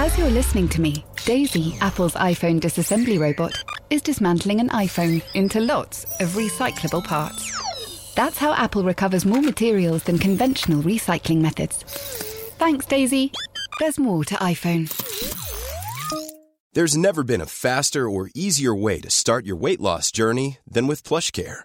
As you're listening to me, Daisy, Apple's iPhone disassembly robot, is dismantling an iPhone into lots of recyclable parts. That's how Apple recovers more materials than conventional recycling methods. Thanks, Daisy. There's more to iPhone. There's never been a faster or easier way to start your weight loss journey than with PlushCare.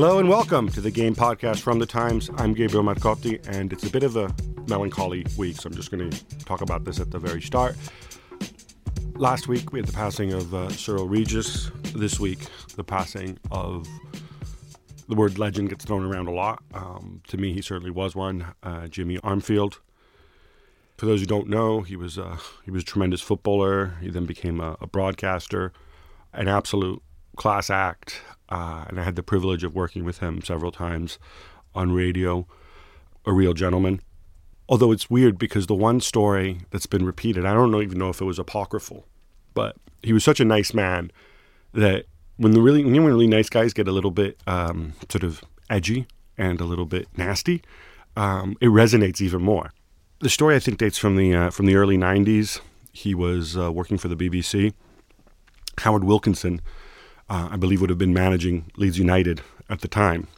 Hello and welcome to the Game Podcast from the Times. I'm Gabriel Marcotti, and it's a bit of a melancholy week, so I'm just going to talk about this at the very start. Last week, we had the passing of uh, Cyril Regis. This week, the passing of the word legend gets thrown around a lot. Um, to me, he certainly was one. Uh, Jimmy Armfield. For those who don't know, he was uh, he was a tremendous footballer. He then became a, a broadcaster, an absolute class act. Uh, and I had the privilege of working with him several times on radio. A real gentleman. Although it's weird because the one story that's been repeated, I don't even know if it was apocryphal, but he was such a nice man that when the really, when really nice guys get a little bit um, sort of edgy and a little bit nasty, um, it resonates even more. The story I think dates from the uh, from the early '90s. He was uh, working for the BBC. Howard Wilkinson, uh, I believe, would have been managing Leeds United at the time,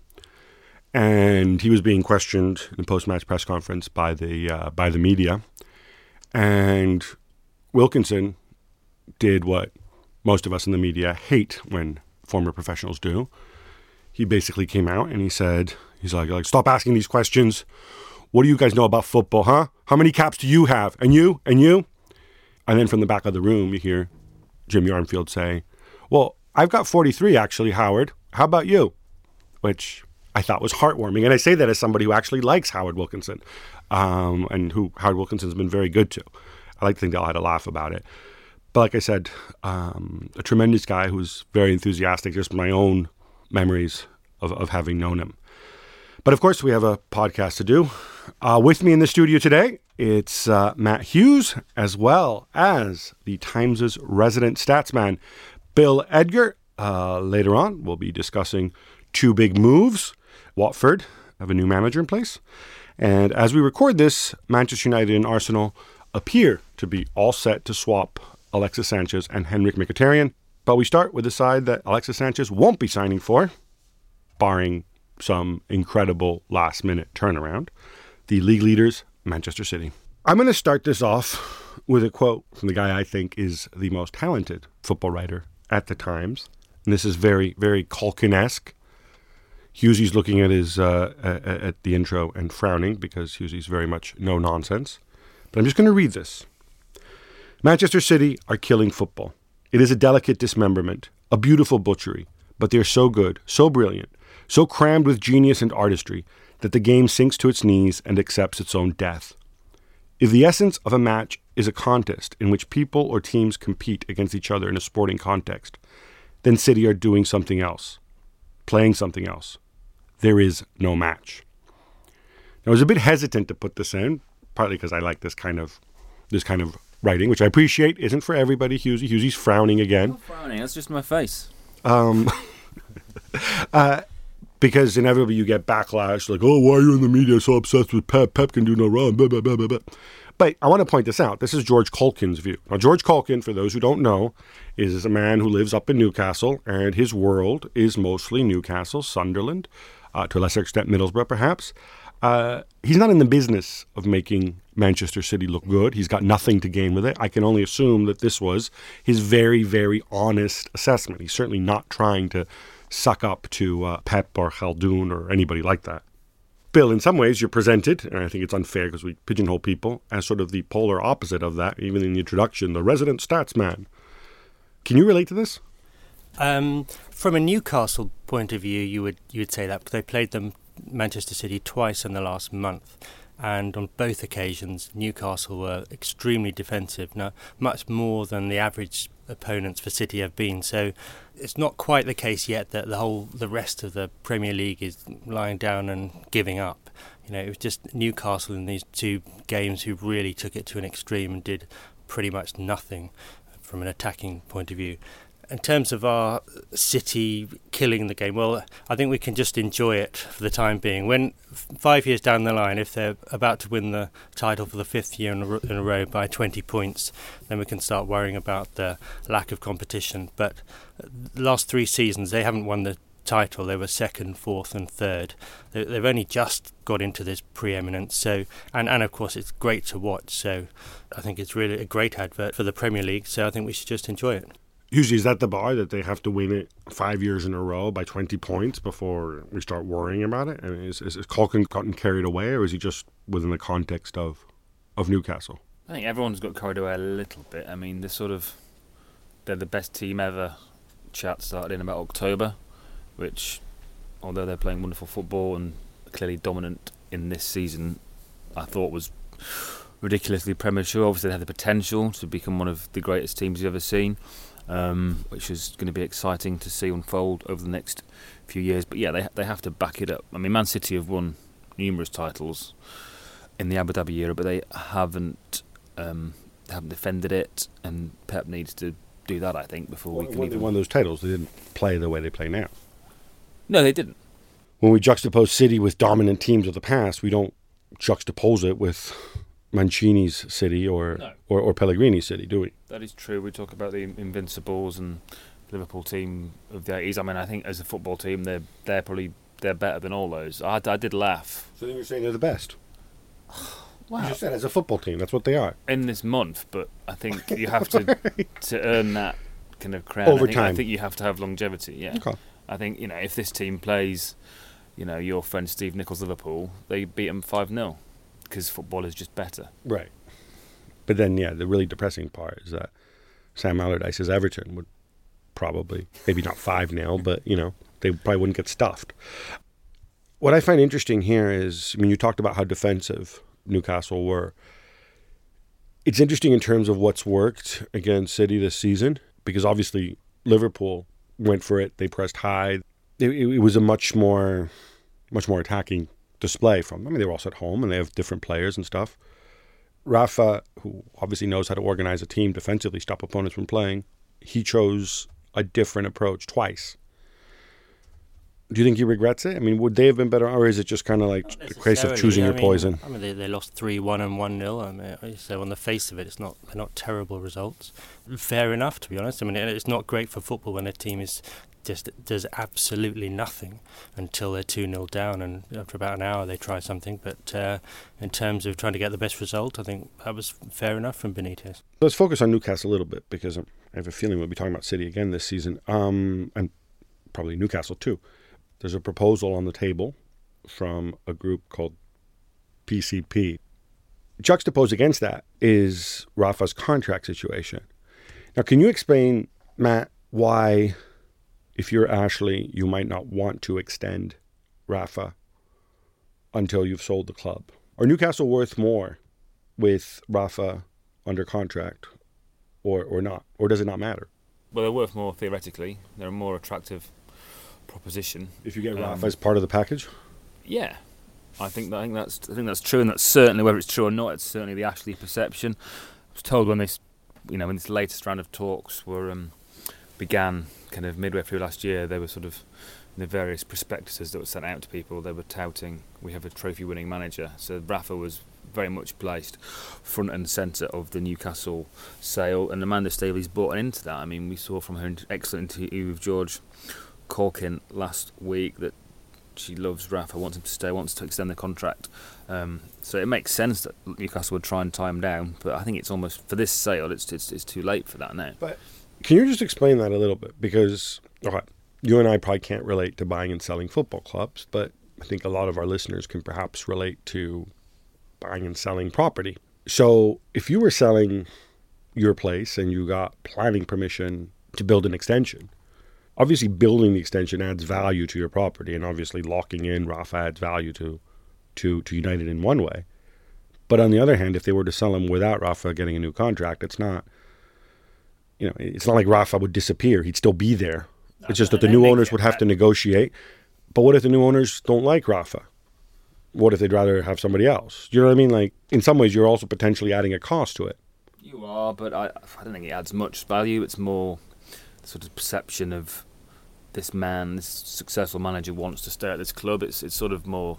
and he was being questioned in the post-match press conference by the uh, by the media, and Wilkinson did what most of us in the media hate when former professionals do. He basically came out and he said, he's like, like, stop asking these questions. What do you guys know about football, huh? How many caps do you have? And you? And you? And then from the back of the room, you hear Jimmy Armfield say, Well, I've got 43 actually, Howard. How about you? Which I thought was heartwarming. And I say that as somebody who actually likes Howard Wilkinson um, and who Howard Wilkinson's been very good to. I like to think they all had a laugh about it. But like I said, um, a tremendous guy who's very enthusiastic, just my own memories of, of having known him. But of course, we have a podcast to do. Uh, with me in the studio today, it's uh, Matt Hughes, as well as the Times' resident statsman, Bill Edgar. Uh, later on, we'll be discussing two big moves. Watford have a new manager in place. And as we record this, Manchester United and Arsenal appear to be all set to swap Alexis Sanchez and Henrikh Mkhitaryan. But we start with the side that Alexis Sanchez won't be signing for, barring some incredible last minute turnaround. The league leaders, Manchester City. I'm going to start this off with a quote from the guy I think is the most talented football writer at the Times. And this is very, very Caulkin esque. Hughesy's looking at his uh, at the intro and frowning because Hughesy's very much no nonsense. But I'm just going to read this. Manchester City are killing football. It is a delicate dismemberment, a beautiful butchery, but they are so good, so brilliant, so crammed with genius and artistry that the game sinks to its knees and accepts its own death. If the essence of a match is a contest in which people or teams compete against each other in a sporting context, then City are doing something else, playing something else. There is no match. Now, I was a bit hesitant to put this in, partly because I like this kind of this kind of writing, which I appreciate, isn't for everybody. Hughesy, Hughesy frowning again. Frowning. That's just my face. Um, uh, because inevitably you get backlash, like, "Oh, why are you in the media so obsessed with Pep? Pep can do no wrong." Blah, blah, blah, blah, blah. But I want to point this out. This is George Caulkin's view. Now, George Caulkin, for those who don't know, is a man who lives up in Newcastle, and his world is mostly Newcastle, Sunderland, uh, to a lesser extent Middlesbrough, perhaps. Uh, he's not in the business of making Manchester City look good. He's got nothing to gain with it. I can only assume that this was his very, very honest assessment. He's certainly not trying to suck up to uh, Pep or Khaldoon or anybody like that. Bill, in some ways, you're presented, and I think it's unfair because we pigeonhole people, as sort of the polar opposite of that, even in the introduction, the resident stats man. Can you relate to this? Um, from a Newcastle point of view, you would you would say that they played them Manchester City twice in the last month. And on both occasions, Newcastle were extremely defensive, now much more than the average opponents for City have been. So it's not quite the case yet that the whole the rest of the Premier League is lying down and giving up. You know, it was just Newcastle in these two games who really took it to an extreme and did pretty much nothing from an attacking point of view in terms of our City killing the game, well, I think we can just enjoy it for the time being. When five years down the line, if they're about to win the title for the fifth year in a, in a row by 20 points, then we can start worrying about the lack of competition. But last three seasons, they haven't won the title. They were second, fourth, and third. They've only just got into this preeminence. So, and and of course, it's great to watch. So, I think it's really a great advert for the Premier League. So, I think we should just enjoy it usually is that the bar that they have to win it five years in a row by 20 points before we start worrying about it? I mean, is, is, is Caulkin gotten carried away or is he just within the context of, of Newcastle? I think everyone's got carried away a little bit. I mean, they're sort of, they're the best team ever. Chat started in about October, which, although they're playing wonderful football and clearly dominant in this season, I thought was ridiculously premature. Obviously, they had the potential to become one of the greatest teams you've ever seen um, which is going to be exciting to see unfold over the next few years. But yeah, they they have to back it up. I mean, Man City have won numerous titles in the Abu Dhabi era, but they haven't um, they haven't defended it, and Pep needs to do that. I think before well, we can when even they won those titles, they didn't play the way they play now. No, they didn't. When we juxtapose City with dominant teams of the past, we don't juxtapose it with Mancini's City or, no. or, or Pellegrini's City, do we? That is true. We talk about the Invincibles and Liverpool team of the eighties. I mean, I think as a football team, they're they're probably they're better than all those. I, I did laugh. So then you're saying they're the best. wow. You just said as a football team, that's what they are in this month. But I think you have to right. to earn that kind of crown. Over I think, time, I think you have to have longevity. Yeah. Okay. I think you know if this team plays, you know, your friend Steve Nicol's Liverpool, they beat them five 0 because football is just better. Right. But then, yeah, the really depressing part is that Sam Allardyce's Everton would probably, maybe not 5 0, but, you know, they probably wouldn't get stuffed. What I find interesting here is, I mean, you talked about how defensive Newcastle were. It's interesting in terms of what's worked against City this season, because obviously Liverpool went for it. They pressed high. It, it, it was a much more, much more attacking display from them. I mean, they were also at home and they have different players and stuff. Rafa, who obviously knows how to organize a team defensively, stop opponents from playing, he chose a different approach twice. Do you think he regrets it? I mean, would they have been better, or is it just kind of like a case of choosing I your mean, poison? I mean, they, they lost three one and one 0 I mean, so on the face of it, it's not they're not terrible results. Fair enough, to be honest. I mean, it's not great for football when a team is just does absolutely nothing until they're 2 0 down, and after about an hour they try something. But uh, in terms of trying to get the best result, I think that was fair enough from Benitez. Let's focus on Newcastle a little bit because I have a feeling we'll be talking about City again this season, um, and probably Newcastle too. There's a proposal on the table from a group called PCP. Juxtaposed against that is Rafa's contract situation. Now, can you explain, Matt, why if you're Ashley, you might not want to extend Rafa until you've sold the club. Are Newcastle worth more with Rafa under contract or, or not? Or does it not matter? Well, they're worth more theoretically. They're a more attractive proposition. If you get um, Rafa as part of the package? Yeah. I think I think that's I think that's true, and that's certainly whether it's true or not. It's certainly the Ashley perception. I was told when this, you know, when this latest round of talks were um, began kind of midway through last year, they were sort of the various prospectuses that were sent out to people. They were touting, "We have a trophy-winning manager." So Rafa was very much placed front and centre of the Newcastle sale, and Amanda Staveley's bought into that. I mean, we saw from her excellent interview with George Caulkin last week that she loves Rafa, wants him to stay, wants to extend the contract. Um, so it makes sense that Newcastle would try and tie him down, but I think it's almost for this sale, it's it's, it's too late for that now. But can you just explain that a little bit? Because okay, you and I probably can't relate to buying and selling football clubs, but I think a lot of our listeners can perhaps relate to buying and selling property. So if you were selling your place and you got planning permission to build an extension, obviously building the extension adds value to your property, and obviously locking in Rafa adds value to to to United in one way. But on the other hand, if they were to sell him without Rafa getting a new contract, it's not. You know, it's not like Rafa would disappear. He'd still be there. No, it's just that the new owners would have to negotiate. But what if the new owners don't like Rafa? What if they'd rather have somebody else? You know what I mean? Like in some ways, you're also potentially adding a cost to it. You are, but I, I don't think it adds much value. It's more sort of perception of this man, this successful manager wants to stay at this club. It's it's sort of more,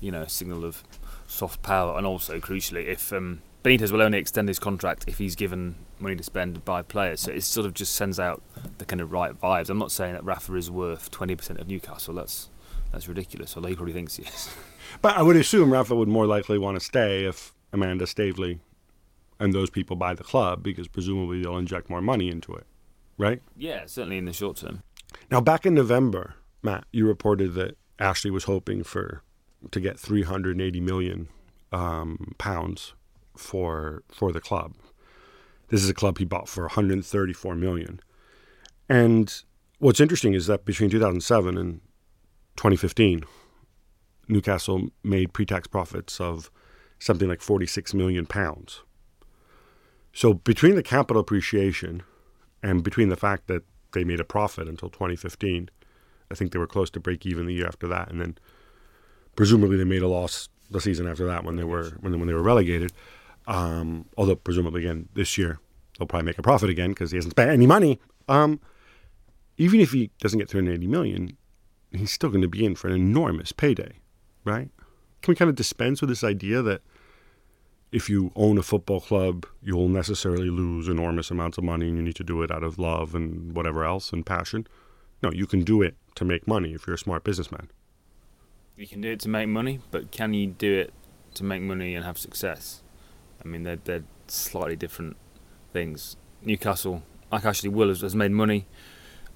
you know, a signal of soft power, and also crucially, if um, Benitez will only extend his contract if he's given money to spend by players. So it sort of just sends out the kind of right vibes. I'm not saying that Rafa is worth 20% of Newcastle. That's that's ridiculous. Although he probably thinks he is. But I would assume Rafa would more likely want to stay if Amanda Staveley and those people buy the club because presumably they'll inject more money into it, right? Yeah, certainly in the short term. Now, back in November, Matt, you reported that Ashley was hoping for to get 380 million um, pounds for for the club. This is a club he bought for 134 million. And what's interesting is that between 2007 and 2015, Newcastle made pre-tax profits of something like 46 million pounds. So between the capital appreciation and between the fact that they made a profit until 2015, I think they were close to break even the year after that, and then presumably they made a loss the season after that when they were when, when they were relegated. Um, although presumably again this year they'll probably make a profit again because he hasn't spent any money. Um, even if he doesn't get 380 million, he's still going to be in for an enormous payday, right? Can we kind of dispense with this idea that if you own a football club, you'll necessarily lose enormous amounts of money and you need to do it out of love and whatever else and passion? No, you can do it to make money if you're a smart businessman. You can do it to make money, but can you do it to make money and have success? I mean, they're, they're slightly different things. Newcastle, like Ashley Will, has, has made money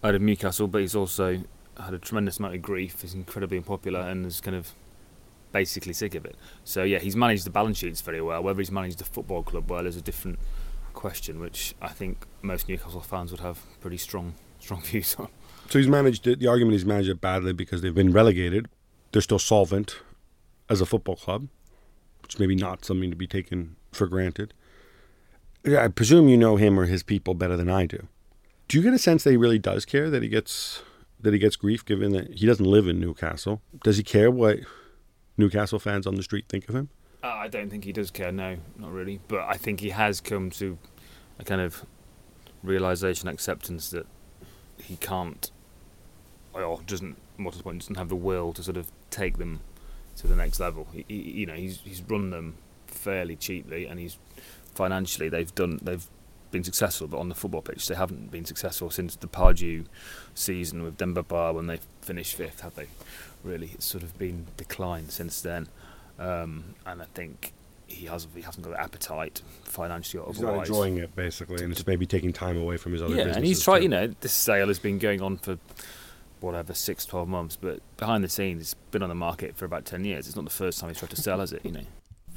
out of Newcastle, but he's also had a tremendous amount of grief. He's incredibly unpopular and is kind of basically sick of it. So yeah, he's managed the balance sheets very well. Whether he's managed the football club well is a different question, which I think most Newcastle fans would have pretty strong strong views on. So he's managed it, the argument he's managed it badly because they've been relegated. They're still solvent as a football club, which maybe not something to be taken for granted. I presume you know him or his people better than I do. Do you get a sense that he really does care that he gets that he gets grief given that he doesn't live in Newcastle? Does he care what Newcastle fans on the street think of him? Uh, I don't think he does care. No, not really. But I think he has come to a kind of realization, acceptance that he can't, or doesn't, to the point, doesn't have the will to sort of take them to the next level. He, he, you know, he's he's run them fairly cheaply, and he's financially they've done they've been successful, but on the football pitch they haven't been successful since the Pardew season with Demba Ba when they finished fifth, have they? really. It's sort of been declined since then, um, and I think he has he hasn't got the appetite financially or he's otherwise. not enjoying it basically, and it's maybe taking time away from his other. Yeah, and he's tried. You know, this sale has been going on for whatever six, 12 months, but behind the scenes, it's been on the market for about ten years. It's not the first time he's tried to sell, has it? You know.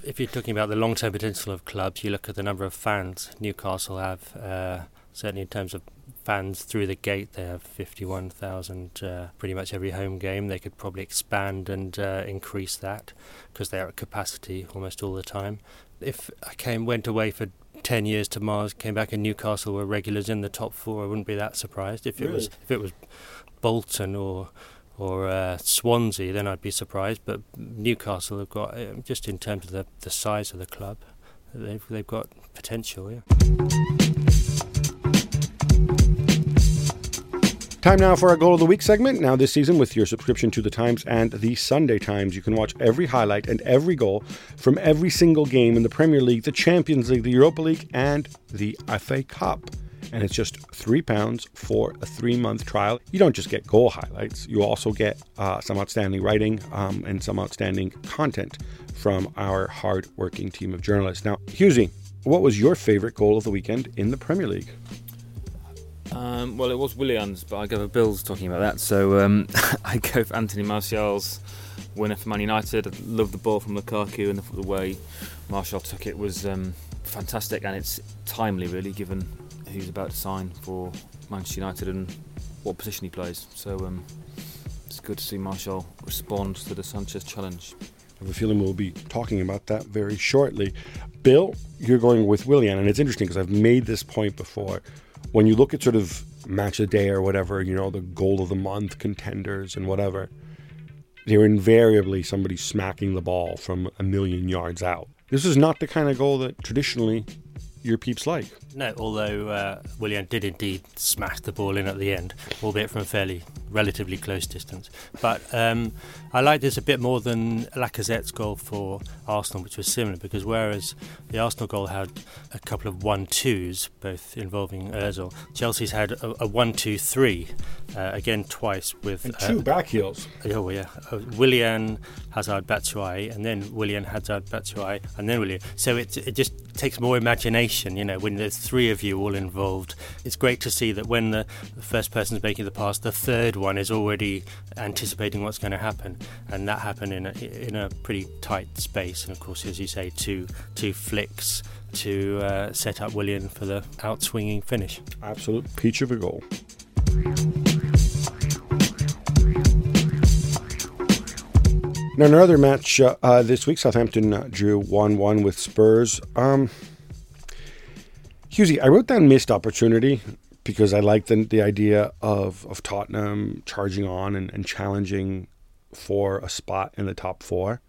If you're talking about the long-term potential of clubs, you look at the number of fans Newcastle have. Uh, certainly in terms of fans through the gate. They have 51,000 uh, pretty much every home game. They could probably expand and uh, increase that because they're at capacity almost all the time. If I came went away for 10 years to Mars, came back in Newcastle were regulars in the top four, I wouldn't be that surprised. If it really? was if it was Bolton or or uh, Swansea, then I'd be surprised. But Newcastle have got, uh, just in terms of the, the size of the club, they've they've got potential. Yeah. Time now for our Goal of the Week segment. Now, this season, with your subscription to The Times and The Sunday Times, you can watch every highlight and every goal from every single game in the Premier League, the Champions League, the Europa League, and the FA Cup. And it's just £3 for a three month trial. You don't just get goal highlights, you also get uh, some outstanding writing um, and some outstanding content from our hard working team of journalists. Now, Hughesy, what was your favorite goal of the weekend in the Premier League? Um, well, it was Willian's, but I go for Bill's talking about that. So um, I go for Anthony Martial's winner for Man United. I love the ball from Lukaku and the, the way Martial took it was um, fantastic, and it's timely, really, given who's about to sign for Manchester United and what position he plays. So um, it's good to see Martial respond to the Sanchez challenge. I have a feeling we'll be talking about that very shortly. Bill, you're going with Willian, and it's interesting because I've made this point before. When you look at sort of match a day or whatever, you know, the goal of the month contenders and whatever, they're invariably somebody smacking the ball from a million yards out. This is not the kind of goal that traditionally your peeps like. No, although uh, Willian did indeed smash the ball in at the end, albeit from a fairly relatively close distance. But um, I like this a bit more than Lacazette's goal for Arsenal, which was similar, because whereas the Arsenal goal had a couple of one-twos, both involving Ozil, Chelsea's had a, a one-two-three, uh, again twice with and two uh, back heels. Oh yeah, uh, Willian Hazard Batshuayi, and then Willian Hazard Batshuayi, and then Willian. So it it just takes more imagination, you know, when there's three of you all involved. It's great to see that when the first person's making the pass, the third one is already anticipating what's going to happen, and that happened in a, in a pretty tight space. And of course, as you say, two two flicks to uh, set up Willian for the outswinging finish. Absolute peach of a goal. Now, another match uh, uh, this week, Southampton uh, drew 1 1 with Spurs. Um, Hughesy, I wrote down missed opportunity because I like the, the idea of, of Tottenham charging on and, and challenging for a spot in the top four.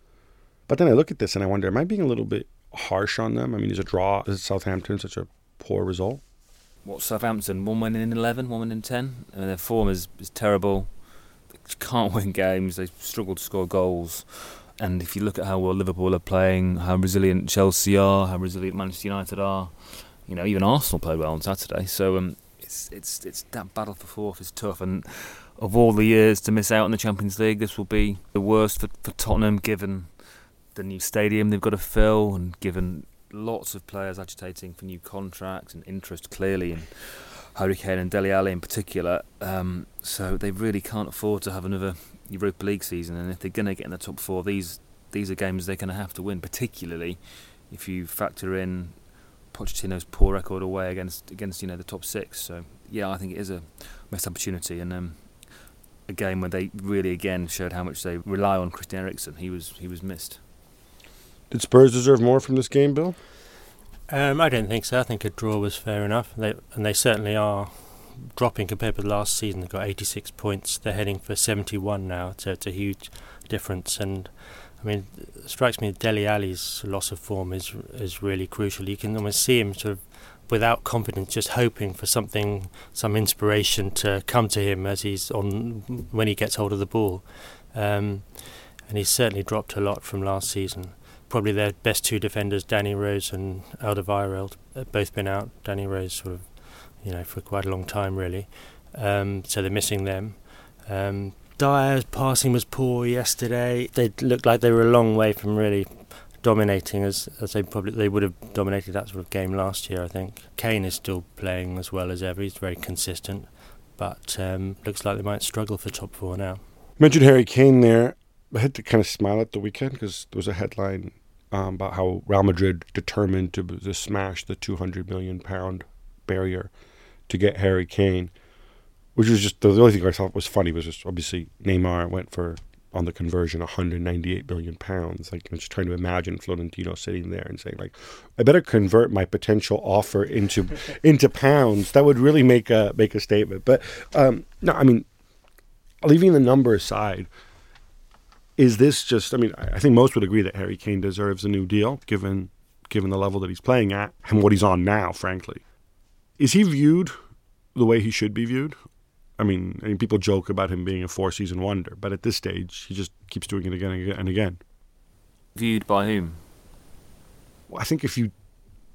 But then I look at this and I wonder, am I being a little bit harsh on them? I mean, is a draw, is Southampton such a poor result? What Southampton? One win in eleven, one win in ten. I mean, their form is, is terrible. They can't win games. They struggle to score goals. And if you look at how well Liverpool are playing, how resilient Chelsea are, how resilient Manchester United are, you know, even Arsenal played well on Saturday. So um, it's it's it's that battle for fourth is tough. And of all the years to miss out on the Champions League, this will be the worst for, for Tottenham, given the new stadium they've got to fill, and given lots of players agitating for new contracts and interest clearly in Harry Kane and Dele Alli in particular. Um, so they really can't afford to have another Europa League season. And if they're going to get in the top four, these these are games they're going to have to win, particularly if you factor in Pochettino's poor record away against against you know the top six. So yeah, I think it is a missed opportunity and um, a game where they really again showed how much they rely on Christian Eriksen. He was he was missed. Did Spurs deserve more from this game, Bill? Um, I don't think so. I think a draw was fair enough, they, and they certainly are dropping compared with last season. They've got 86 points. They're heading for 71 now, so it's a huge difference. And I mean, it strikes me Dele Alli's loss of form is is really crucial. You can almost see him sort of without confidence, just hoping for something, some inspiration to come to him as he's on when he gets hold of the ball. Um, and he's certainly dropped a lot from last season probably their best two defenders, Danny Rose and Alderweireld, both been out. Danny Rose sort of, you know, for quite a long time really. Um, so they're missing them. Um, Dier's passing was poor yesterday. They looked like they were a long way from really dominating as as they probably they would have dominated that sort of game last year. I think Kane is still playing as well as ever. He's very consistent, but um, looks like they might struggle for top four now. Mentioned Harry Kane there. I had to kind of smile at the weekend because there was a headline um, about how Real Madrid determined to, to smash the 200 million pound barrier to get Harry Kane, which was just the only thing I thought was funny was just obviously Neymar went for on the conversion 198 million pounds. Like I'm just trying to imagine Florentino sitting there and saying like, I better convert my potential offer into into pounds. That would really make a make a statement. But um, no, I mean, leaving the number aside is this just? I mean, I think most would agree that Harry Kane deserves a new deal, given given the level that he's playing at and what he's on now. Frankly, is he viewed the way he should be viewed? I mean, I mean, people joke about him being a four-season wonder, but at this stage, he just keeps doing it again and again. And again. Viewed by whom? Well, I think if you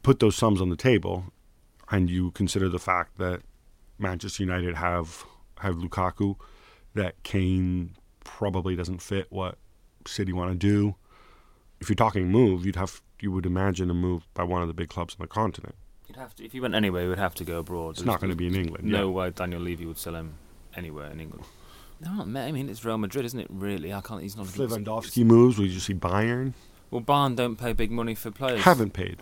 put those sums on the table, and you consider the fact that Manchester United have have Lukaku, that Kane probably doesn't fit what City want to do. If you're talking move, you'd have you would imagine a move by one of the big clubs on the continent. You'd have to if you went anywhere, you would have to go abroad. It's not going to be in England. No yeah. way Daniel Levy would sell him anywhere in England. No, I mean it's Real Madrid, isn't it? Really, I can't. He's not. Lewandowski moves. Will you see Bayern? Well, Bayern don't pay big money for players. Haven't paid.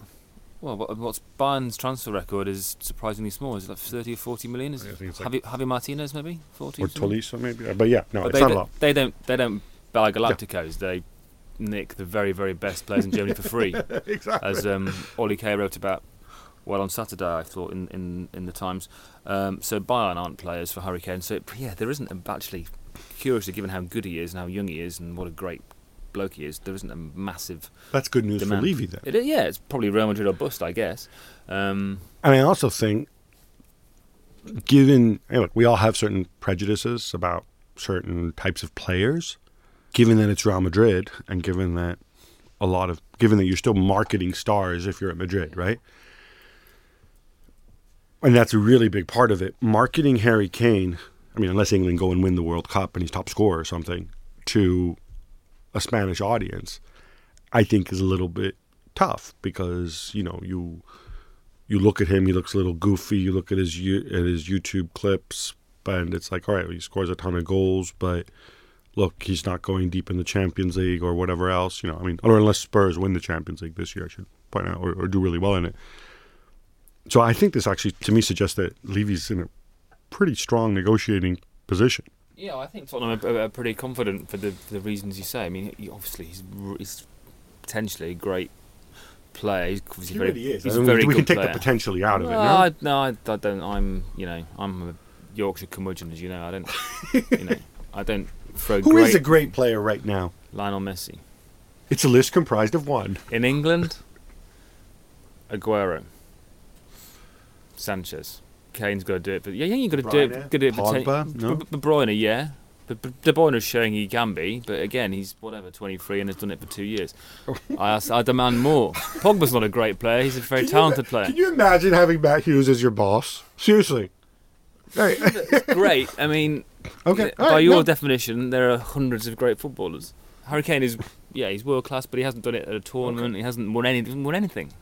Well, what, what's Bayern's transfer record is surprisingly small. Is it like 30 or 40 million? Is I it think it's Javi, Javi Martinez maybe 40? or something? Tolisso maybe. But yeah, no, But it's they, not a don't, lot. they don't they don't buy Galacticos. They nick the very very best players in Germany for free, exactly. as um, Ollie Kay wrote about. Well, on Saturday, I thought in in, in the Times. Um, so Bayern aren't players for Harry Kane. So yeah, there isn't a, actually curiously given how good he is and how young he is and what a great bloke he is. There isn't a massive That's good news demand. for Levy then. It, yeah, it's probably Real Madrid or bust, I guess. Um, And I also think, given hey, look, we all have certain prejudices about certain types of players. Given that it's Real Madrid, and given that a lot of, given that you're still marketing stars if you're at Madrid, right? And that's a really big part of it. Marketing Harry Kane, I mean, unless England go and win the World Cup and he's top scorer or something, to a Spanish audience, I think is a little bit tough because you know you you look at him, he looks a little goofy. You look at his at his YouTube clips, and it's like, all right, he scores a ton of goals, but look, he's not going deep in the Champions League or whatever else. You know, I mean, or unless Spurs win the Champions League this year, I should point out, or, or do really well in it. So I think this actually, to me, suggests that Levy's in a pretty strong negotiating position. Yeah, I think Tottenham are, are pretty confident for the the reasons you say. I mean, he, obviously he's he's potentially a great player. He's obviously very he's I a mean, very we good can take player. the potentially out of it. No, no? I, no, I, I don't. I'm you know I'm a Yorkshire curmudgeon, as you know. I don't you know I don't throw Who great is a great player right now? Lionel Messi It's a list comprised of one. in England. Aguero, Sanchez, Kane's got to do it, but yeah, yeah, you got to do it. Got to do it. Pogba, no? B- B- Bruyne, yeah. But B- De Bruyne is showing he can be, but again, he's whatever, 23 and has done it for two years. I, ask, I demand more. Pogba's not a great player; he's a very talented player. Can you imagine having Matt Hughes as your boss? Seriously. Hey. great. I mean, Okay, by right, your no. definition, there are hundreds of great footballers. Harry Kane is, yeah, he's world class, but he hasn't done it at a tournament. He hasn't won any, won anything.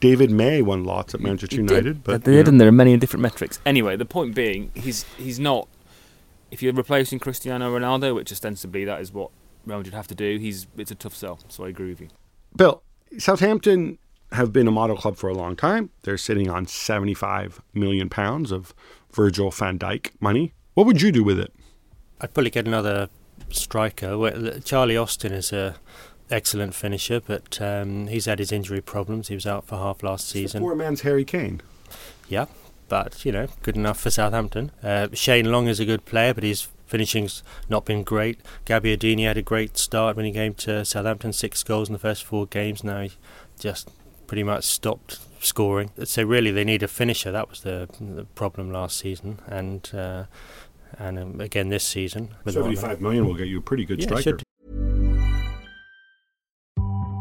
David May won lots at Manchester He United, did, but they you did, know. and there are many different metrics. Anyway, the point being, he's he's not. If you're replacing Cristiano Ronaldo, which ostensibly that is what Real Madrid have to do, he's it's a tough sell. So I agree with you. Bill, Southampton have been a model club for a long time. They're sitting on 75 million pounds of Virgil van Dijk money. What would you do with it? I'd probably get another striker. Well, Charlie Austin is a excellent finisher, but um, he's had his injury problems. He was out for half last season. Poor man's Harry Kane. Yeah, but you know, good enough for Southampton. Uh, Shane Long is a good player, but his finishing's not been great. Gabbiadini had a great start when he came to Southampton, six goals in the first four games. Now he just pretty much stopped scoring. So really, they need a finisher. That was the, the problem last season, and uh, and um, again this season. 75 million will get you a pretty good Yeah, striker.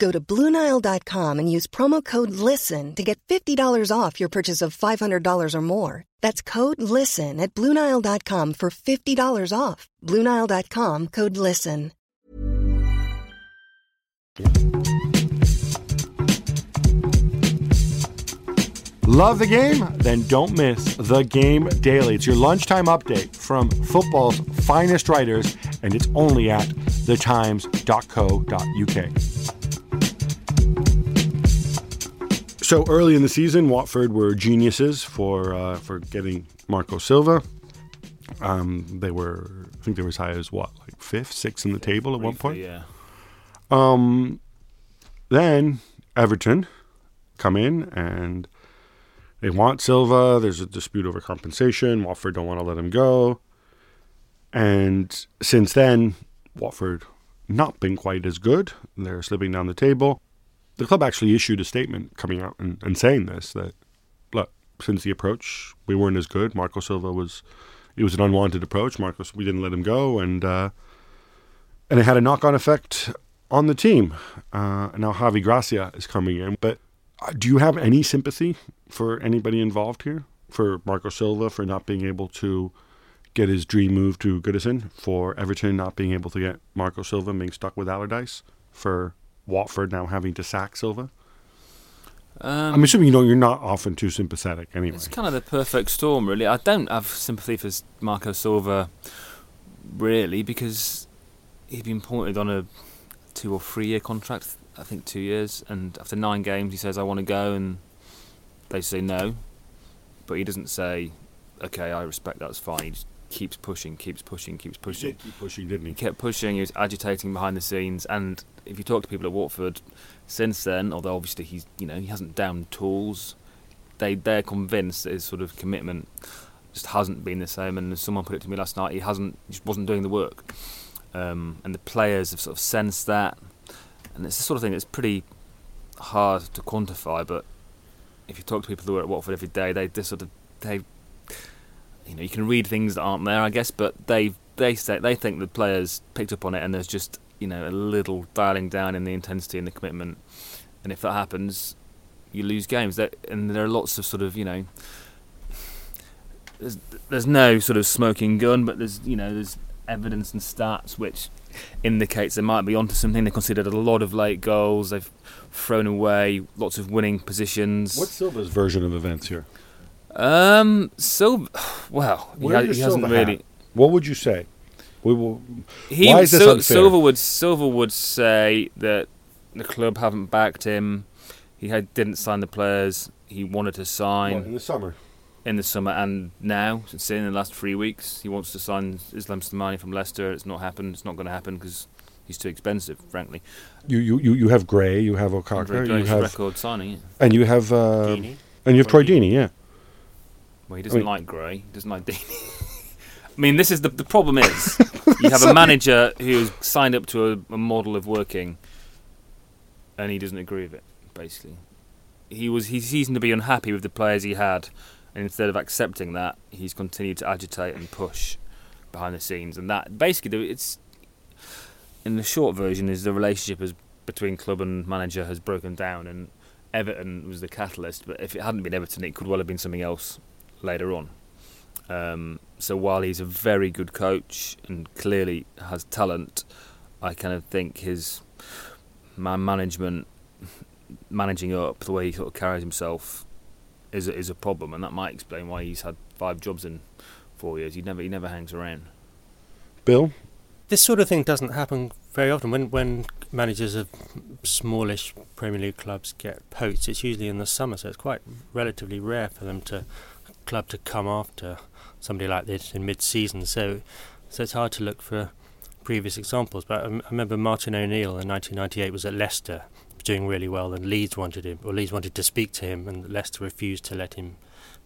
Go to BlueNile.com and use promo code LISTEN to get $50 off your purchase of $500 or more. That's code LISTEN at Bluenile.com for $50 off. Bluenile.com code LISTEN. Love the game? Then don't miss The Game Daily. It's your lunchtime update from football's finest writers, and it's only at thetimes.co.uk. So early in the season, Watford were geniuses for uh, for getting Marco Silva. Um, they were, I think they were as high as what, like fifth, sixth in the table at one point. Yeah. Um, then Everton come in and they want Silva. There's a dispute over compensation. Watford don't want to let him go. And since then, Watford not been quite as good. They're slipping down the table. The club actually issued a statement coming out and, and saying this that look, since the approach, we weren't as good. Marco Silva was it was an unwanted approach. Marcos we didn't let him go and uh, and it had a knock on effect on the team. Uh, now Javi Gracia is coming in, but uh, do you have any sympathy for anybody involved here? For Marco Silva for not being able to get his dream move to Goodison, for Everton not being able to get Marco Silva being stuck with Allardyce, for Watford now having to sack Silva. Um, I'm assuming you know you're not often too sympathetic anyway. It's kind of the perfect storm, really. I don't have sympathy for Marco Silva, really, because he'd been pointed on a two or three year contract. I think two years, and after nine games, he says, "I want to go," and they say no, but he doesn't say, "Okay, I respect that's fine." He just keeps pushing, keeps pushing, keeps He pushing. did keep pushing, didn't he? He kept pushing. He was agitating behind the scenes, and if you talk to people at Watford since then, although obviously he's you know he hasn't downed tools, they they're convinced that his sort of commitment just hasn't been the same. And someone put it to me last night, he hasn't just wasn't doing the work, um, and the players have sort of sensed that, and it's the sort of thing that's pretty hard to quantify. But if you talk to people who are at Watford every day, they just sort of they you know you can read things that aren't there, I guess, but they they say they think the players picked up on it, and there's just you know a little dialing down in the intensity and the commitment, and if that happens, you lose games. There, and there are lots of sort of you know there's there's no sort of smoking gun, but there's you know there's evidence and stats which indicates they might be onto something. They considered a lot of late goals. They've thrown away lots of winning positions. What's Silva's version of events here? Um, so, well, he, ha- he hasn't Silva really. hat? What would you say? We will. He, Why is this Sil- unfair? Silva would Silva would say that the club haven't backed him. He had didn't sign the players he wanted to sign What, in the summer. in the summer and now, since in the last three weeks, he wants to sign Islam Slimani from Leicester. It's not happened. It's not going to happen because he's too expensive, frankly. You you you, you have Gray, you have Okaka, Very you have record signing. yeah. and you have uh, Deeney. and you have Troy Troy Deeney, yeah. Well, he doesn't mean- like Gray. He doesn't like Deeney. I mean, this is the the problem is you have a manager who's signed up to a, a model of working, and he doesn't agree with it. Basically, he was he seemed to be unhappy with the players he had, and instead of accepting that, he's continued to agitate and push behind the scenes, and that basically it's in the short version is the relationship is between club and manager has broken down, and Everton was the catalyst. But if it hadn't been Everton, it could well have been something else later on. Um, so while he's a very good coach and clearly has talent, I kind of think his man management, managing up the way he sort of carries himself, is a, is a problem, and that might explain why he's had five jobs in four years. He never he never hangs around. Bill, This sort of thing doesn't happen very often. When when managers of smallish Premier League clubs get poached, it's usually in the summer, so it's quite relatively rare for them to club to come after somebody like this in mid-season. So so it's hard to look for previous examples. But I, m- I remember Martin O'Neill in 1998 was at Leicester, doing really well, and Leeds wanted him, or Leeds wanted to speak to him, and Leicester refused to let him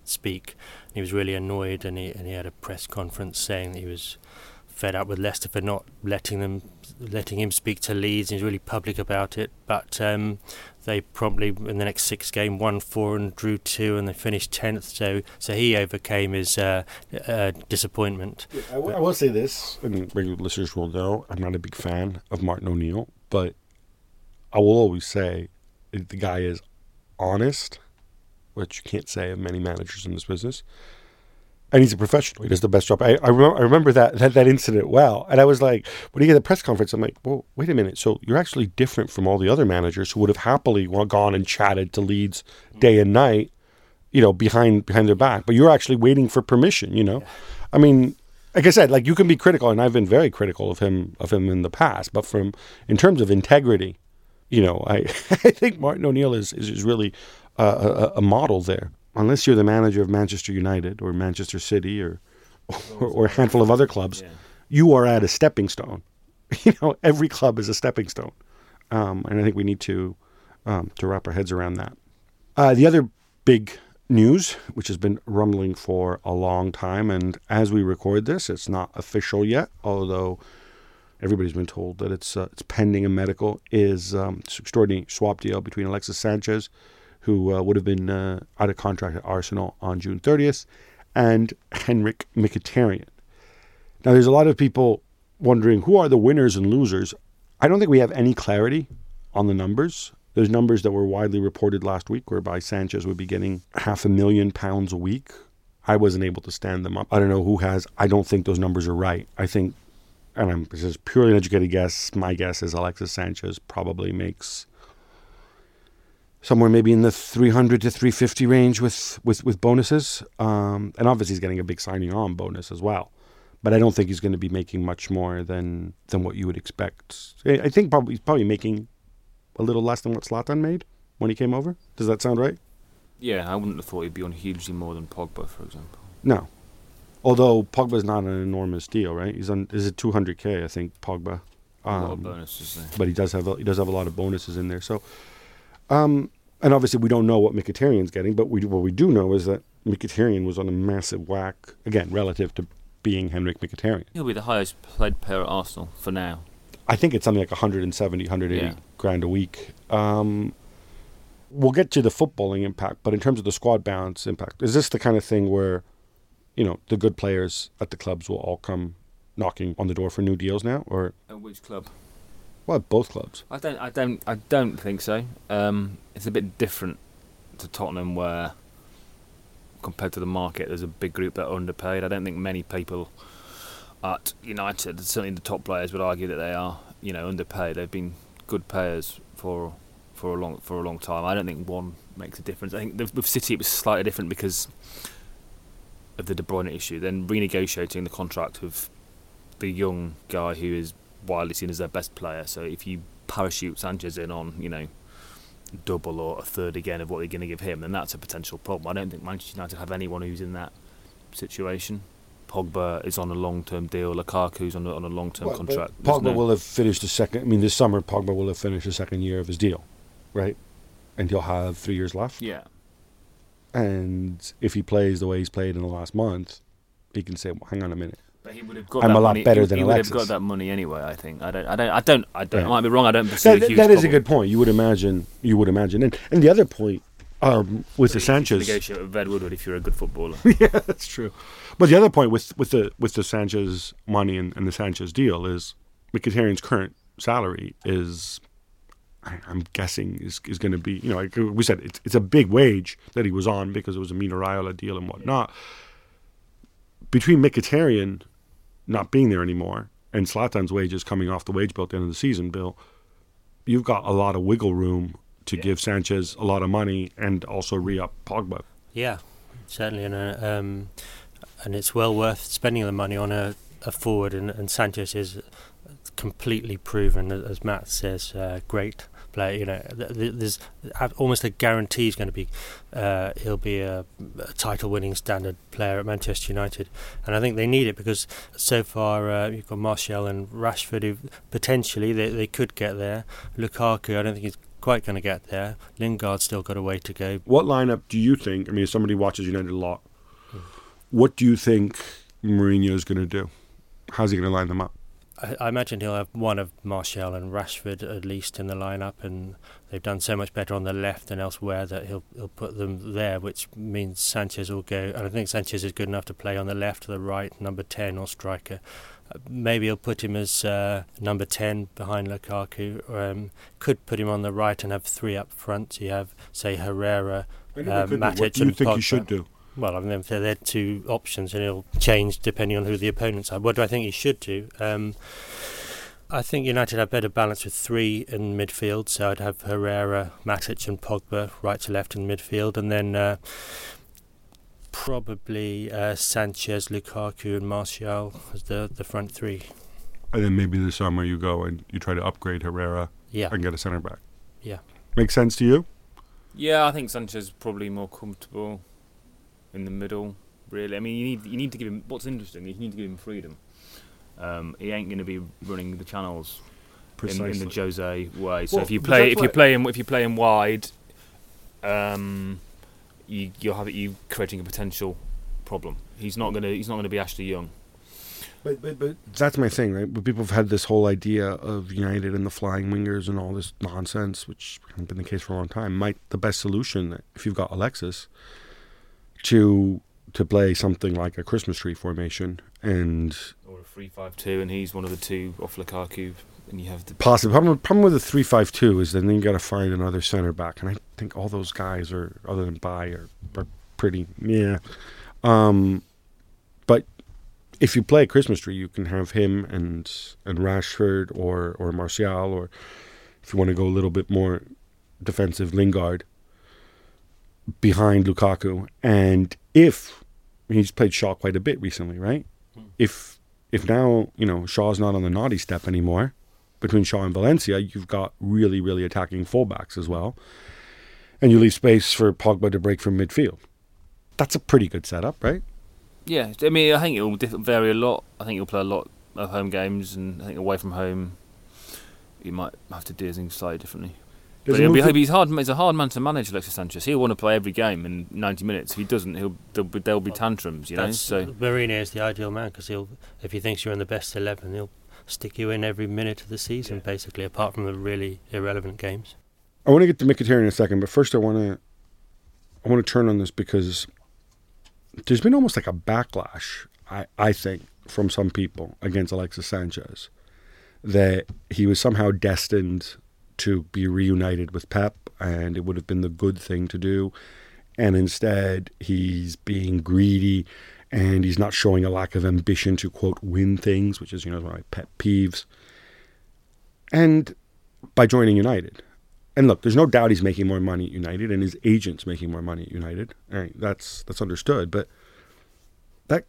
speak. And He was really annoyed, and he and he had a press conference saying that he was fed up with Leicester for not letting them letting him speak to Leeds. He was really public about it, but um, they probably in the next six game won four and drew two, and they finished tenth. So so he overcame his uh, uh, disappointment. I will- I will say this, and regular listeners will know, I'm not a big fan of Martin O'Neill, but I will always say the guy is honest, which you can't say of many managers in this business, and he's a professional. He does the best job. I, I, remember, I remember that, that that incident well, and I was like, when he get the press conference, I'm like, well, wait a minute. So you're actually different from all the other managers who would have happily gone and chatted to Leeds day and night, you know, behind behind their back, but you're actually waiting for permission. You know, yeah. I mean, like I said, like you can be critical, and I've been very critical of him of him in the past, but from in terms of integrity, you know, I I think Martin O'Neill is is, is really a, a model there unless you're the manager of Manchester United or Manchester City or or, or a handful of other clubs, yeah. you are at a stepping stone. You know, every club is a stepping stone, um, and I think we need to um, to wrap our heads around that. Uh, the other big news, which has been rumbling for a long time, and as we record this, it's not official yet, although everybody's been told that it's uh, it's pending a medical, is um, this extraordinary swap deal between Alexis Sanchez who uh, would have been uh, out of contract at Arsenal on June 30th, and Henrikh Mkhitaryan. Now, there's a lot of people wondering who are the winners and losers. I don't think we have any clarity on the numbers. There's numbers that were widely reported last week whereby Sanchez would be getting half a million pounds a week. I wasn't able to stand them up. I don't know who has. I don't think those numbers are right. I think, and I'm, this is purely an educated guess. My guess is Alexis Sanchez probably makes somewhere maybe in the 300 to 350 range with with, with bonuses. Um, and obviously, he's getting a big signing on bonus as well. But I don't think he's going to be making much more than than what you would expect. I think probably he's probably making a little less than what Zlatan made when he came over. Does that sound right? Yeah, I wouldn't have thought he'd be on hugely more than Pogba, for example. No, although Pogba's not an enormous deal, right? He's on is it 200k? I think Pogba. Um, a lot of um, bonuses there. But he does have a, he does have a lot of bonuses in there. So um, and obviously, we don't know what Mkhitaryan's getting, but we, what we do know is that Mkhitaryan was on a massive whack, again, relative to being Henrikh Mkhitaryan. He'll be the highest paid player at Arsenal for now. I think it's something like 170, 180 yeah. grand a week. Um, we'll get to the footballing impact, but in terms of the squad balance impact, is this the kind of thing where, you know, the good players at the clubs will all come knocking on the door for new deals now, or at which club? Well, both clubs. I don't. I don't. I don't think so. Um, it's a bit different to Tottenham, where compared to the market, there's a big group that are underpaid. I don't think many people at United, certainly the top players, would argue that they are, you know, underpaid. They've been good players for for a long for a long time. I don't think one makes a difference. I think with City it was slightly different because of the De Bruyne issue. Then renegotiating the contract with the young guy who is widely seen as their best player. So if you parachute Sanchez in on, you know, double or a third again of what they're going to give him, then that's a potential problem. I don't think Manchester United have anyone who's in that situation. Pogba is on a long-term deal. Lukaku's on a, on a long-term well, contract. Pogba no will have finished the second. I mean, this summer Pogba will have finished the second year of his deal, right? And he'll have three years left. Yeah. And if he plays the way he's played in the last month, he can say, well, "Hang on a minute, but he would have got. I'm a lot money. better he, than he Alexis. would have got that money anyway. I think. I don't. I don't. I don't. I don't. I might be wrong. I don't perceive that, that is a good point. You would imagine. You would imagine. And and the other point um, with so the Sanchez. Negotiate with Ed Woodward if you're a good footballer. yeah, that's true. But the other point with with the with the Sanchez money and, and the Sanchez deal is Mkhitaryan's current salary is I'm guessing is is going to be you know like we said it's it's a big wage that he was on because it was a Mino Raiola deal and whatnot. Between Mkhitaryan not being there anymore and Zlatan's wages coming off the wage bill at the end of the season, Bill, you've got a lot of wiggle room to yeah. give Sanchez a lot of money and also re up Pogba. Yeah, certainly, and uh, um, and it's well worth spending the money on a, a forward, and, and Sanchez is completely proven, as Matt says, uh, great player. You know, there's almost a guarantee he's going to be. Uh, he'll be a, a, title-winning standard player at Manchester United, and I think they need it because so far uh, you've got Martial and Rashford who potentially they, they could get there. Lukaku, I don't think he's quite going to get there. Lingard's still got a way to go. What lineup do you think? I mean, if somebody watches United a lot. What do you think Mourinho is going to do? How's he going to line them up? I, I, imagine he'll have one of Martial and Rashford at least in the lineup, and they've done so much better on the left than elsewhere that he'll he'll put them there, which means Sanchez will go. And I think Sanchez is good enough to play on the left or the right, number ten or striker. Uh, maybe he'll put him as uh, number ten behind Lukaku. Um, could put him on the right and have three up front. So you have say Herrera, uh, Matic, What do you and think Pogba. he should do? Well, I mean, there are two options, and it'll change depending on who the opponents are. What do I think he should do? Um, I think United have better balance with three in midfield, so I'd have Herrera, Matic, and Pogba right to left in midfield, and then uh, probably uh, Sanchez, Lukaku, and Martial as the the front three. And then maybe this summer you go and you try to upgrade Herrera Yeah, and get a centre back. yeah. Makes sense to you? Yeah, I think Sanchez is probably more comfortable in the middle. Really, I mean, you need you need to give him. What's interesting, is you need to give him freedom. Um, he ain't going to be running the channels in, in the Jose way. So Well, if you play if you what- play him if you play him wide, um, you you'll have it you creating a potential problem. He's not gonna he's not gonna be Ashley Young. But, but, but that's my thing, right? But people have had this whole idea of United and the flying wingers and all this nonsense, which hasn't been the case for a long time. Might the best solution, if you've got Alexis, to to play something like a Christmas tree formation and Or a three five two, and he's one of the two off Lukaku, and you have the possibly problem, problem with the three five two is then you got to find another center back, and I think all those guys are other than Bay are, are pretty yeah. Um, but if you play Christmas tree, you can have him and and Rashford or or Martial, or if you want to go a little bit more defensive, Lingard behind Lukaku, and if he's played Shaw quite a bit recently, right? Hmm. If if now you know Shaw's not on the naughty step anymore, between Shaw and Valencia, you've got really really attacking fullbacks as well, and you leave space for Pogba to break from midfield. That's a pretty good setup, right? Yeah, I mean, I think it will vary a lot. I think you'll play a lot of home games, and I think away from home, you might have to do things slightly differently. Does but he he'll be, he's hard. He's a hard man to manage, Alexis Sanchez. He'll want to play every game in 90 minutes. If he doesn't, he'll there'll be, there'll be tantrums, you know. So Mourinho is the ideal man because he'll, if he thinks you're in the best eleven, he'll stick you in every minute of the season, basically, apart from the really irrelevant games. I want to get to Mkhitaryan in a second, but first I want to I want to turn on this because there's been almost like a backlash, I, I think, from some people against Alexis Sanchez that he was somehow destined to be reunited with Pep and it would have been the good thing to do. And instead, he's being greedy and he's not showing a lack of ambition to, quote, win things, which is, you know, my pet peeves. And by joining United. And look, there's no doubt he's making more money at United, and his agent's making more money at United. All right, that's that's understood. But that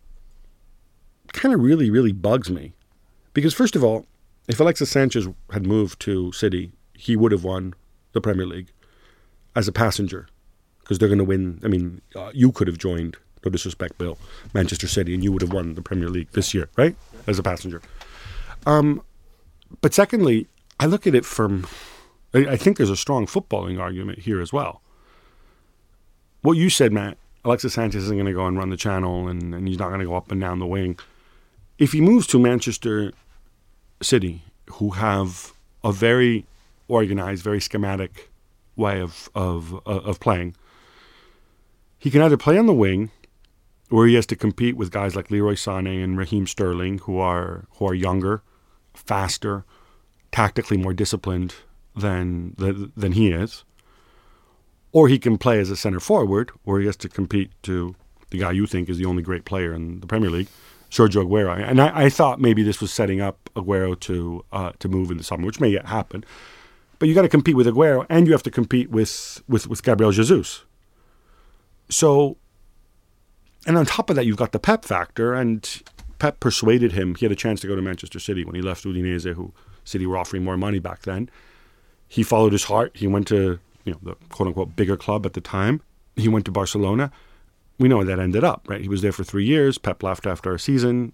kind of really, really bugs me, because first of all, if Alexis Sanchez had moved to City, he would have won the Premier League as a passenger, because they're going to win. I mean, uh, you could have joined. No disrespect, Bill, Manchester City, and you would have won the Premier League this year, right? As a passenger. Um, but secondly, I look at it from I I think there's a strong footballing argument here as well. What you said, Matt, Alexis Sanchez isn't going to go and run the channel and, and he's not going to go up and down the wing. If he moves to Manchester City, who have a very organized, very schematic way of, of, of playing, he can either play on the wing where he has to compete with guys like Leroy Sané and Raheem Sterling, who are, who are younger, faster, tactically more disciplined than than, than he is, or he can play as a center forward, where he has to compete to the guy you think is the only great player in the Premier League, Sergio Aguero. And I, I thought maybe this was setting up Aguero to uh, to move in the summer, which may yet happen. But you got to compete with Aguero, and you have to compete with with with Gabriel Jesus. So, and on top of that, you've got the Pep factor, and Pep persuaded him. He had a chance to go to Manchester City when he left Udinese, who City were offering more money back then. He followed his heart. He went to you know the quote unquote bigger club at the time. He went to Barcelona. We know how that ended up, right? He was there for three years. Pep left after a season.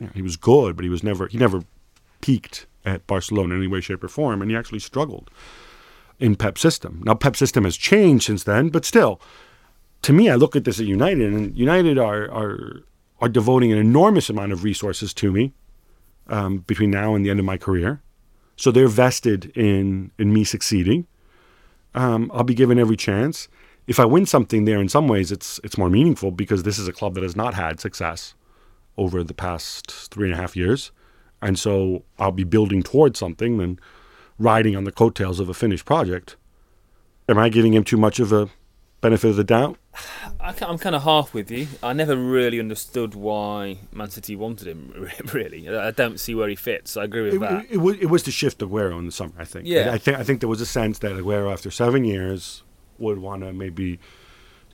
You know, he was good, but he was never he never peaked at Barcelona in any way, shape, or form, and he actually struggled in Pep's system. Now Pep's system has changed since then, but still, to me, I look at this at United, and United are are are devoting an enormous amount of resources to me um, between now and the end of my career. So they're vested in in me succeeding. Um, I'll be given every chance. If I win something there, in some ways, it's it's more meaningful because this is a club that has not had success over the past three and a half years, and so I'll be building towards something than riding on the coattails of a finished project. Am I giving him too much of a benefit of the doubt? I, am kind of half with you. I never really understood why Man City wanted him. Really, I don't see where he fits. I agree with it, that. It, it, was, it was to shift Aguero in the summer. I think. Yeah. I think I think there was a sense that Aguero, after seven years, would want to maybe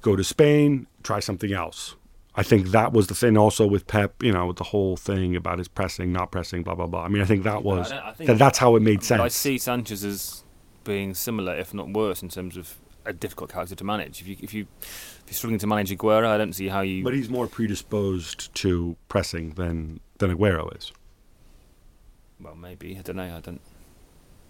go to Spain, try something else. I think that was the thing. Also with Pep, you know, with the whole thing about his pressing, not pressing, blah blah blah. I mean, I think that was I think that, that's how it made sense. I see Sanchez as being similar, if not worse, in terms of a difficult character to manage. If you if you if you're struggling to manage Aguero, I don't see how you. But he's more predisposed to pressing than than Aguero is. Well, maybe I don't know. I don't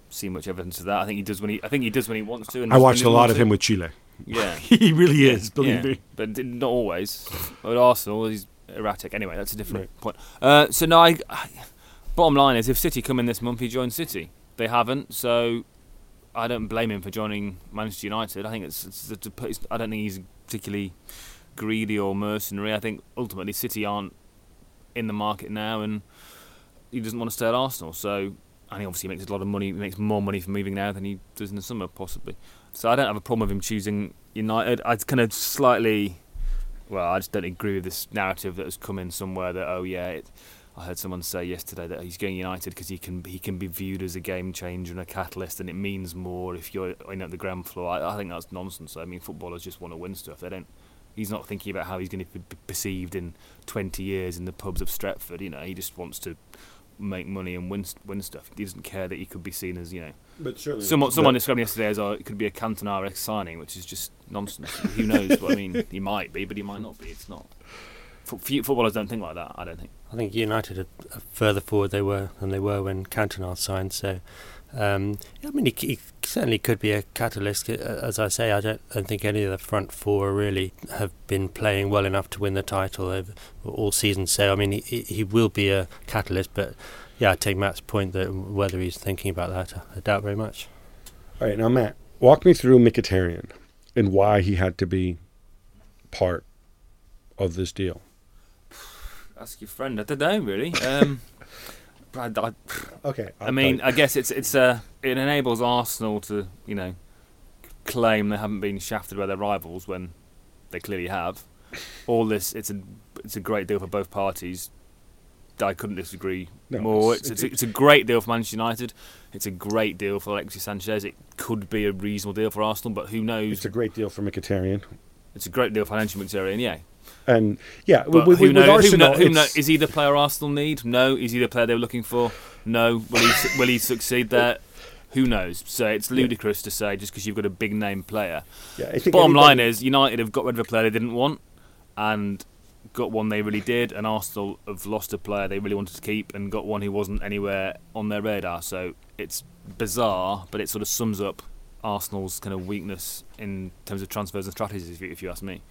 see much evidence of that. I think he does when he. I think he does when he wants to. I watched a lot of him with Chile. Yeah, he really is. Believe yeah. me. But not always. At Arsenal, he's erratic. Anyway, that's a different right. point. Uh, so now, I, I, bottom line is, if City come in this month, he joins City. They haven't, so I don't blame him for joining Manchester United. I think it's, it's, it's, it's, I don't think he's particularly greedy or mercenary. I think ultimately City aren't in the market now, and he doesn't want to stay at Arsenal. So, and he obviously makes a lot of money. He makes more money from moving now than he does in the summer, possibly. So I don't have a problem with him choosing United. I kind of slightly, well, I just don't agree with this narrative that has come in somewhere that oh yeah. It, I heard someone say yesterday that he's going United because he can he can be viewed as a game changer and a catalyst, and it means more if you're in at the ground floor. I, I think that's nonsense. I mean, footballers just want to win stuff. They don't. He's not thinking about how he's going to be perceived in 20 years in the pubs of Stretford. You know, he just wants to make money and win win stuff. He doesn't care that he could be seen as you know. But certainly, someone someone described yesterday as oh, it could be a Cantona signing, which is just nonsense. Who knows? What I mean, he might be, but he might not be. It's not. Footballers don't think like that. I don't think. I think United are further forward they were than they were when Cantona signed. So, um, I mean, he, he, certainly could be a catalyst. As I say, I don't, I don't, think any of the front four really have been playing well enough to win the title over all season. So, I mean, he, he will be a catalyst. But yeah, I take Matt's point that whether he's thinking about that, I doubt very much. All right, now Matt, walk me through Mkhitaryan and why he had to be part of this deal ask your friend. I don't know really. Um, I, I, okay. i i mean, I guess it's it's uh, it enables Arsenal to you know claim they haven't been shafted by their rivals when they clearly have. All this, it's a it's a great deal for both parties. I couldn't disagree no, more. It's, it's, it's, a, it's, a, great deal for Manchester United. It's a great deal for Alexis Sanchez. It could be a reasonable deal for Arsenal, but who knows? It's a great deal for Mkhitaryan. It's a great deal for financial Mkhitaryan, yeah. And yeah, but with, who with knows, Arsenal, who, know, is he the player Arsenal need? No. Is he the player they were looking for? No. Will he will he succeed there? Who knows? So it's ludicrous yeah. to say just because you've got a big name player. Yeah, Bottom line is United have got rid of a player they didn't want, and got one they really did, and Arsenal have lost a player they really wanted to keep and got one who wasn't anywhere on their radar. So it's bizarre, but it sort of sums up Arsenal's kind of weakness in terms of transfers and strategies, if you, if you ask me.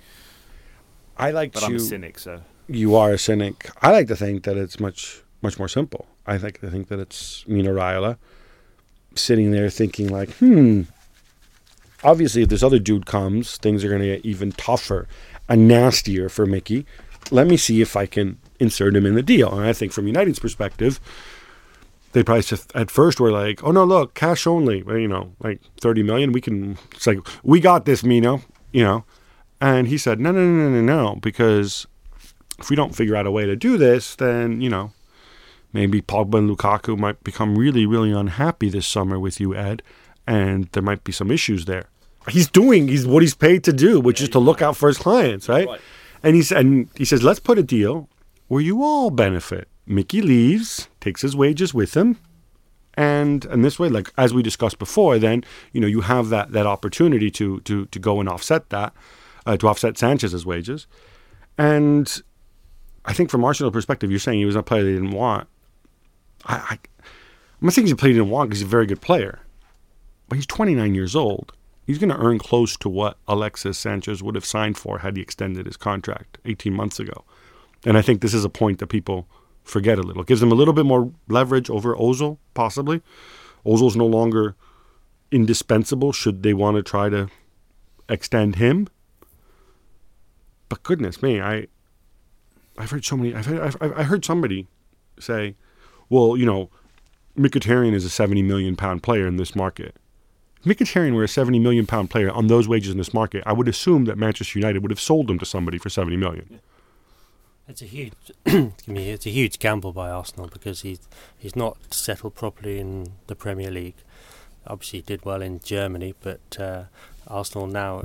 I like but to. I'm a cynic, so you are a cynic. I like to think that it's much much more simple. I like to think that it's Mino Raiola sitting there thinking like, hmm. Obviously, if this other dude comes, things are going to get even tougher and nastier for Mickey. Let me see if I can insert him in the deal. And I think from United's perspective, they probably just at first were like, "Oh no, look, cash only." You know, like thirty million. We can. It's like we got this, Mino. You know, and he said, no, no, no, no, no, because if we don't figure out a way to do this, then, you know, maybe Pogba and Lukaku might become really, really unhappy this summer with you, Ed, and there might be some issues there. He's doing he's what he's paid to do, which yeah, is to look out for his clients, right? right. And he's and he says, let's put a deal where you all benefit. Mickey leaves, takes his wages with him, and and this way, like as we discussed before, then you know you have that that opportunity to to to go and offset that uh, to offset Sanchez's wages. And I think from Arsenal perspective, you're saying he was a player they didn't want. I, I, I'm not saying he's a player they didn't want because he's a very good player, but he's 29 years old. He's going to earn close to what Alexis Sanchez would have signed for had he extended his contract 18 months ago. And I think this is a point that people forget a little. It gives them a little bit more leverage over Ozil, possibly. Ozil's no longer indispensable should they want to try to extend him. But goodness me, I I've heard so many. I've heard, I've, I heard somebody say, "Well, you know, Mkhitaryan is a seventy million pound player in this market." Mkhitaryan were a 70 million pound player on those wages in this market, I would assume that Manchester United would have sold him to somebody for 70 million. It's a huge, it's a huge gamble by Arsenal because he's he's not settled properly in the Premier League. Obviously, he did well in Germany, but uh, Arsenal now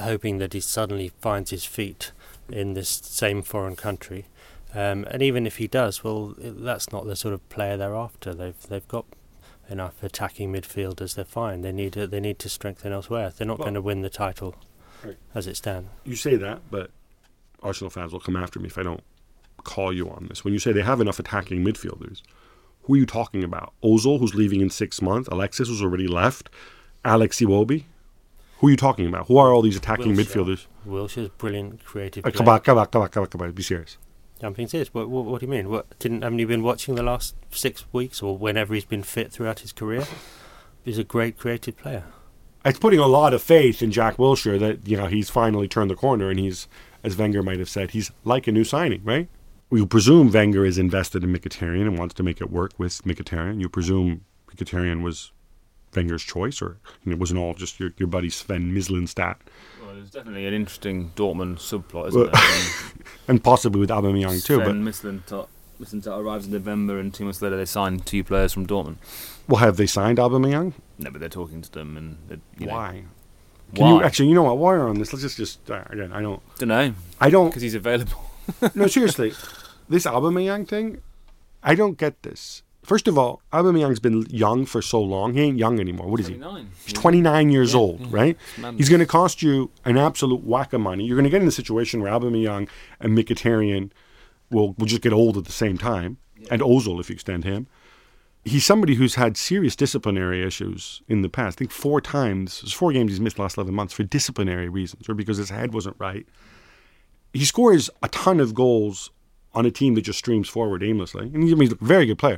hoping that he suddenly finds his feet in this same foreign country. Um, and even if he does, well, that's not the sort of player they're after. They've they've got enough attacking midfielders. They're fine. They need to, they need to strengthen elsewhere. They're not Well- going to win the title Right. as it stands. You say that, but Arsenal fans will come after me if I don't call you on this. When you say they have enough attacking midfielders, who are you talking about? Ozil, who's leaving in six months, Alexis, who's already left, Alex Iwobi? Who are you talking about? Who are all these attacking Wilshere. midfielders? Wilshere's brilliant creative. Uh, come on, come on, come on, come on, come on. Be serious. Jumping serious. What, what, what do you mean? What didn't haven't you been watching the last six weeks or whenever he's been fit throughout his career? He's a great creative player. It's putting a lot of faith in Jack Wilshere that you know he's finally turned the corner and he's, as Wenger might have said, he's like a new signing, right? You presume Wenger is invested in Mkhitaryan and wants to make it work with Mkhitaryan. You presume Mkhitaryan was Wenger's choice, or you know, it wasn't all just your, your buddy Sven Mislintat, Well, there's definitely an interesting Dortmund subplot, isn't Well, there? and possibly with Aubameyang too. But Mislintat, Mislintat arrives in November, and two months later they sign two players from Dortmund. well, have they signed Aubameyang? No, but they're talking to them, and you Why? Can why? you actually? You know what? While we're on this, let's just just uh, again. I don't. don't know I don't. because he's available. no, seriously, this Aubameyang thing, I don't get this. First of all, Aubameyang's been young for so long. He ain't young anymore. What is he? 29. He's 29 years Yeah, old, yeah. right? He's going to cost you an absolute whack of money. You're going to get in a situation where Aubameyang and Mkhitaryan will will just get old at the same time, and Ozil if you extend him. He's somebody who's had serious disciplinary issues in the past. I think four times, there's four games he's missed the last 11 months for disciplinary reasons or because his head wasn't right. He scores a ton of goals on a team that just streams forward aimlessly. And he's I mean, he's a very good player.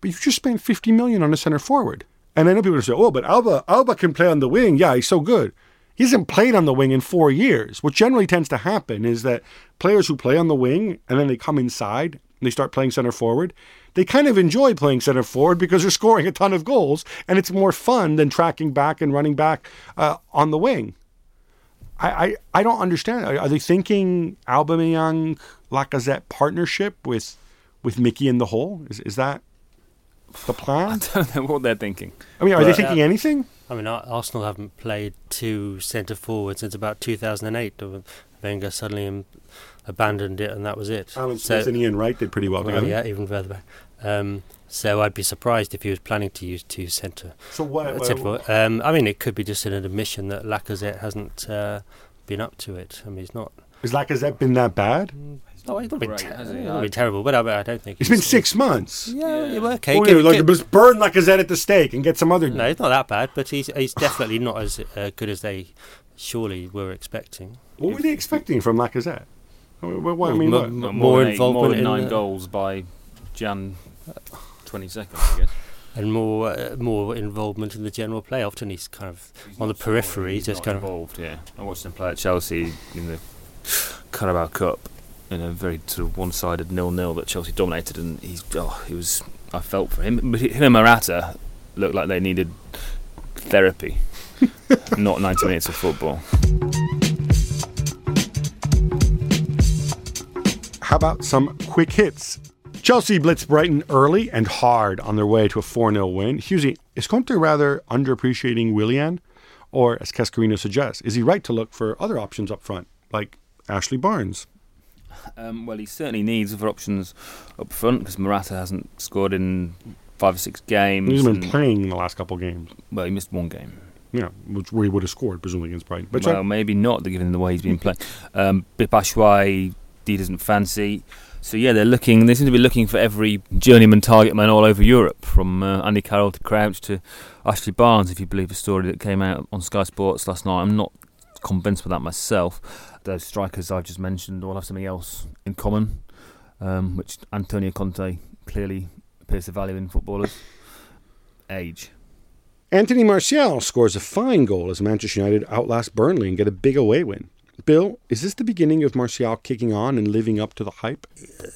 But you just spent 50 million on a center forward. And I know people say, oh, but Auba, Auba can play on the wing. Yeah, he's so good. He hasn't played on the wing in four years. What generally tends to happen is that players who play on the wing and then they come inside and they start playing center forward, they kind of enjoy playing center forward because they're scoring a ton of goals and it's more fun than tracking back and running back uh, on the wing. I, I, I don't understand. Are, are they thinking Aubameyang Lacazette partnership with with Mickey in the hole? Is is that the plan? I plan? don't know what they're thinking. I mean, are they But- thinking anything? I mean, Arsenal haven't played two centre forwards since about 2008. when Wenger suddenly um, abandoned it, and that was it. Alan So- Smith and Ian Wright did pretty well, well, together. yeah, even further back. Um, so I'd be surprised if he was planning to use two centre. So what? uh, centre. Um, I mean, it could be just an admission that Lacazette hasn't uh, been up to it. I mean, he's not. Has Lacazette been that bad? No, he's not been, great, ter- has he? he's not terrible, but I, I don't think It's he's been six months. Yeah, yeah, well, okay. Oh, give- like, give- just burn Lacazette at the stake and get some other. no, he's not that bad, but he's he's definitely not as uh, good as they surely were expecting. What were they expecting from Lacazette? I mean, what, what- I mean, mo- what? mo- More, more eight- involvement more than in nine the- goals by Jan 22nd, I guess. and more uh, more involvement in the general play. Often he's kind of on the periphery, He's just not kind of. involved. Yeah, I watched him play at Chelsea in the Carabao Cup in a very sort of one-sided nil-nil that Chelsea dominated, and he's oh, he was. I felt for him, but him and Morata looked like they needed therapy, not 90 minutes of football. How about some quick hits? Chelsea blitzed Brighton early and hard on their way to a 4 0 win. Hughesy, is Conte rather underappreciating Willian? Or, as Cascarino suggests, is he right to look for other options up front, like Ashley Barnes? Um, well, he certainly needs other options up front because Morata hasn't scored in five or six games. He's been playing in the last couple of games. well, he missed one game. Yeah, which where he would have scored, presumably against Brighton. But well, maybe not, given the way he's been playing. Um, Batshuayi, he doesn't fancy. So yeah, they're looking. They seem to be looking for every journeyman target man all over Europe, from uh, Andy Carroll to Crouch to Ashley Barnes. If you believe the story that came out on Sky Sports last night, I'm not convinced with that myself. Those strikers I've just mentioned all have something else in common, um, which Antonio Conte clearly appears to value in footballers: age. Anthony Martial scores a fine goal as Manchester United outlast Burnley and get a big away win. Bill, is this the beginning of Martial kicking on and living up to the hype?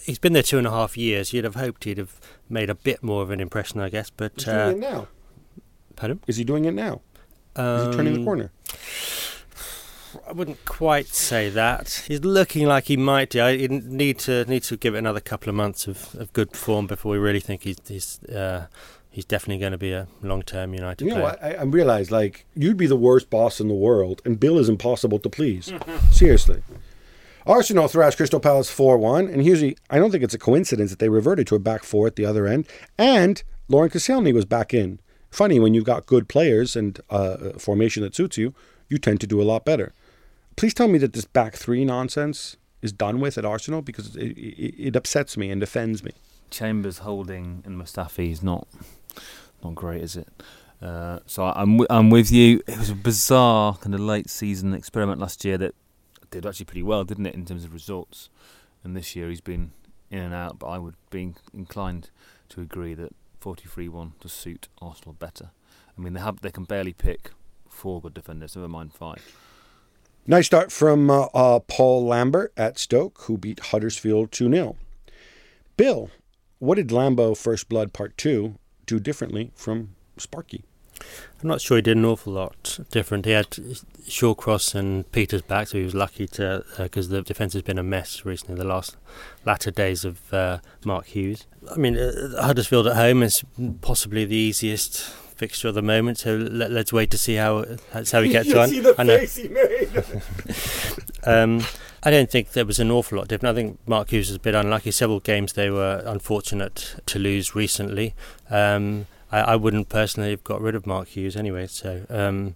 He's been there two and a half years. You'd have hoped he'd have made a bit more of an impression, I guess. But is uh, now. Pardon? Is he doing it now? Is he turning the Um, corner? I wouldn't quite say that. He's looking like he might do. I need to need to give it another couple of months of, of good form before we really think he's he's uh, he's definitely going to be a long term United You know, player. what? I, I realize like you'd be the worst boss in the world, and Bill is impossible to please. Seriously. Arsenal thrashed Crystal Palace 4 1, and usually I don't think it's a coincidence that they reverted to a back four at the other end, and Laurent Koscielny was back in. Funny, when you've got good players and uh, a formation that suits you, you tend to do a lot better. Please tell me that this back three nonsense is done with at Arsenal because it, it, it upsets me and offends me. Chambers holding and Mustafi is not not great, is it? Uh, so I'm wi- I'm with you. It was a bizarre kind of late season experiment last year that did actually pretty well, didn't it, in terms of results? And this year he's been in and out, but I would be inclined to agree that 43-1 does suit Arsenal better. I mean, they have they can barely pick four good defenders, never mind five. Nice start from uh, uh, Paul Lambert at Stoke, who beat Huddersfield 2 0. Bill, what did Lambo First Blood Part 2 do differently from Sparky? I'm not sure he did an awful lot different. He had Shawcross and Pieters back, so he was lucky to because the defence has been a mess recently. The last latter days of uh, Mark Hughes. I mean, uh, Huddersfield at home is possibly the easiest fixture at the moment. So let, let's wait to see how that's how he gets on. I know. Um, I don't think there was an awful lot different. I think Mark Hughes was a bit unlucky. Several games they were unfortunate to lose recently. Um, I, I wouldn't personally have got rid of Mark Hughes anyway. So um,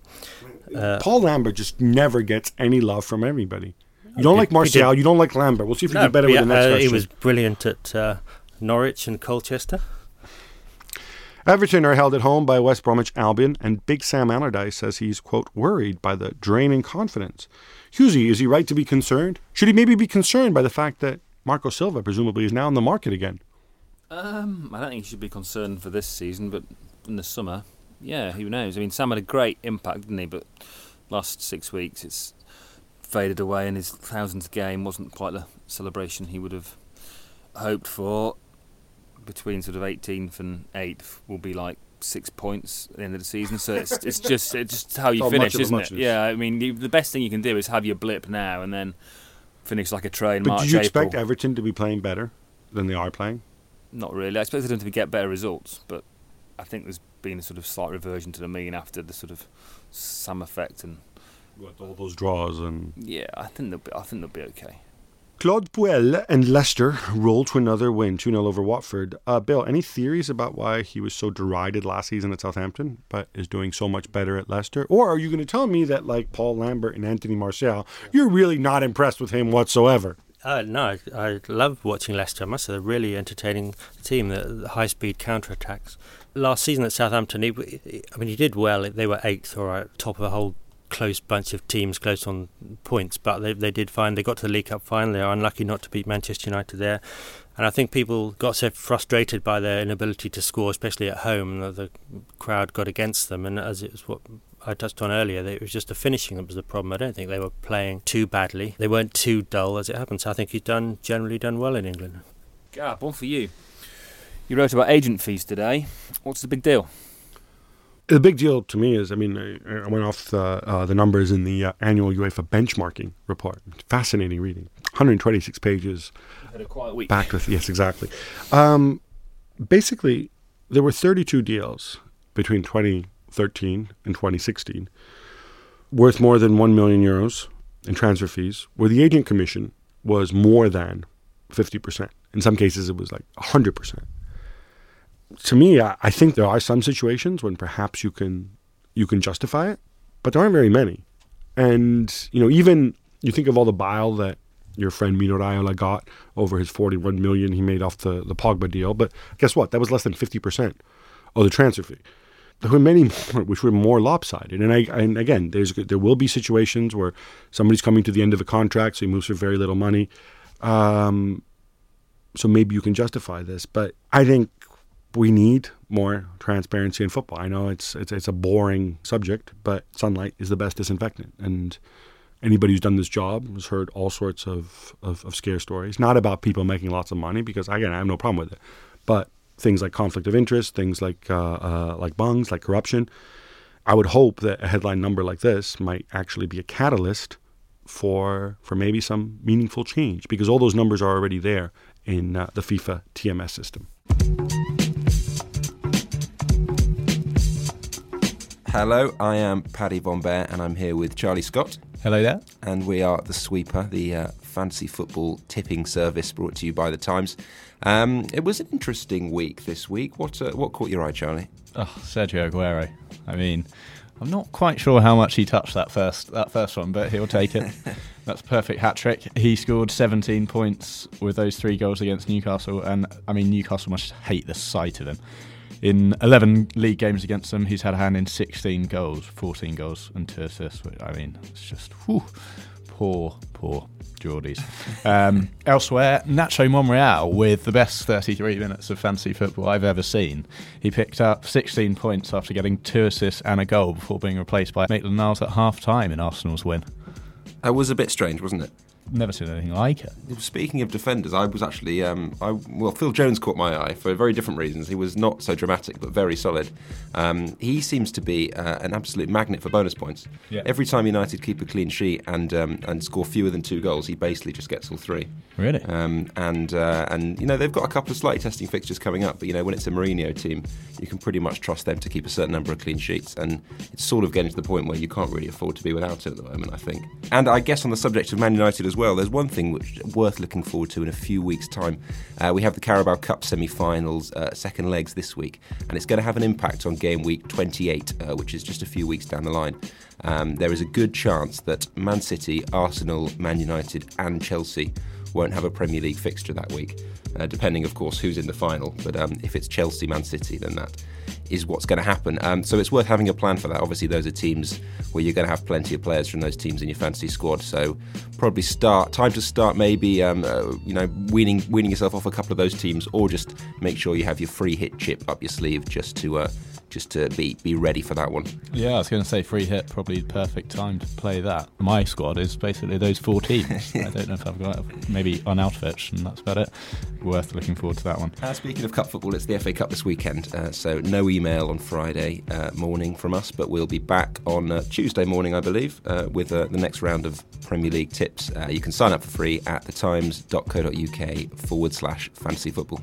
uh, Paul Lambert just never gets any love from everybody. You don't like Martial, you don't like Lambert. We'll see if you no, do better yeah, with the next uh, question. he was brilliant at uh, Norwich and Colchester. Everton are held at home by West Bromwich Albion, and Big Sam Allardyce says he's, quote, worried by the draining confidence. Hughesy, is he right to be concerned? Should he maybe be concerned by the fact that Marco Silva presumably is now in the market again? Um, I don't think he should be concerned for this season, but in the summer, yeah, who knows? I mean, Sam had a great impact, didn't he? But last six weeks, it's faded away, and his thousandth game wasn't quite the celebration he would have hoped for. Between sort of 18th and 8th will be like six points at the end of the season. So it's it's just it's just how you Oh, finish, much of a isn't it? Yeah, I mean, you, the best thing you can do is have your blip now and then finish like a train. But March, do you expect April. Everton to be playing better than they are playing? Not really. I expected them to get better results, but I think there's been a sort of slight reversion to the mean after the sort of Sam effect, and With all those draws and yeah, I think they'll be. I think they'll be okay. Claude Puel and Leicester rolled to another win, 2 0 over Watford. Uh, Bill, any theories about why he was so derided last season at Southampton, but is doing so much better at Leicester? Or are you going to tell me that, like Paul Lambert and Anthony Martial, you're really not impressed with him whatsoever? Uh, no, I, I love watching Leicester. I must say, they're really entertaining team. The, the high-speed counter-attacks. Last season at Southampton, he, I mean, he did well. They were eighth or at top of the whole close bunch of teams, close on points. But they, they did fine. They got to the League Cup final. They are unlucky not to beat Manchester United there. And I think people got so frustrated by their inability to score, especially at home, that the crowd got against them. And as it was what I touched on earlier, it was just the finishing that was the problem. I don't think they were playing too badly. They weren't too dull as it happens. So I think he's done generally done well in England. Gab, one for you. You wrote about agent fees today. What's the big deal? The big deal to me is, I mean, I, I went off the, uh, the numbers in the uh, annual UEFA benchmarking report. Fascinating reading. 126 pages, Had a quiet week. backed with yes exactly um, basically there were 32 deals between 2013 and 2016 worth more than 1 million euros in transfer fees where the agent commission was more than 50% in some cases it was like 100% to me I, I think there are some situations when perhaps you can you can justify it but there aren't very many and you know even you think of all the bile that your friend Mino Raiola got over his 41 million he made off the, the Pogba deal. But guess what? That was less than 50% of the transfer fee. There were many more which were more lopsided. And, I, and again, there's there will be situations where somebody's coming to the end of a contract, so he moves for very little money. Um, so maybe you can justify this. But I think we need more transparency in football. I know it's it's it's a boring subject, but sunlight is the best disinfectant. And anybody who's done this job has heard all sorts of, of, of scare stories. Not about people making lots of money, because again, I have no problem with it. But things like conflict of interest, things like uh, uh, like bungs, like corruption. I would hope that a headline number like this might actually be a catalyst for for maybe some meaningful change because all those numbers are already there in uh, the FIFA TMS system. Hello, I am Paddy Von Bear and I'm here with Charlie Scott. Hello there. And we are The Sweeper, the uh, fantasy football tipping service brought to you by The Times. Um, it was an interesting week this week. What uh, what caught your eye, Charlie? Oh, Sergio Aguero. I mean, I'm not quite sure how much he touched that first that first one, but he'll take it. That's a perfect hat trick. He scored 17 points with those three goals against Newcastle, and I mean Newcastle must hate the sight of him. In 11 league games against them, he's had a hand in 16 goals, 14 goals, and two assists. I mean, it's just whew, poor, poor Geordies. Um, elsewhere, Nacho Monreal with the best 33 minutes of fantasy football I've ever seen. He picked up 16 points after getting two assists and a goal before being replaced by Maitland Niles at half time in Arsenal's win. That was a bit strange, wasn't it? Never seen anything like it. Speaking of defenders, I was actually, um, I, well, Phil Jones caught my eye for very different reasons. He was not so dramatic, but very solid. Um, he seems to be uh, an absolute magnet for bonus points. Yeah. Every time United keep a clean sheet and um, and score fewer than two goals, he basically just gets all three. Really? Um, and uh, and you know they've got a couple of slightly testing fixtures coming up, but you know when it's a Mourinho team, you can pretty much trust them to keep a certain number of clean sheets, and it's sort of getting to the point where you can't really afford to be without it at the moment, I think. And I guess on the subject of Man United as well, there's one thing which worth looking forward to in a few weeks' time. Uh, we have the Carabao Cup semi-finals, uh, second legs this week, and it's going to have an impact on game week 28, uh, which is just a few weeks down the line. Um, there is a good chance that Man City, Arsenal, Man United, and Chelsea won't have a Premier League fixture that week, uh, depending, of course, who's in the final. But um, if it's Chelsea, Man City, then that is what's going to happen. Um, so it's worth having a plan for that. Obviously, those are teams where you're going to have plenty of players from those teams in your fantasy squad. So probably start time to start maybe um, uh, you know weaning weaning yourself off a couple of those teams, or just make sure you have your free hit chip up your sleeve just to. Uh, just to be be ready for that one. Yeah, I was going to say free hit, probably the perfect time to play that. My squad is basically those four teams. I don't know if I've got maybe on Outfitch, and that's about it. Worth looking forward to that one. Uh, speaking of cup football, it's the FA Cup this weekend, uh, so no email on Friday uh, morning from us, but we'll be back on uh, Tuesday morning, I believe, uh, with uh, the next round of Premier League tips. you can sign up for free at thetimes.co.uk forward slash fantasy football.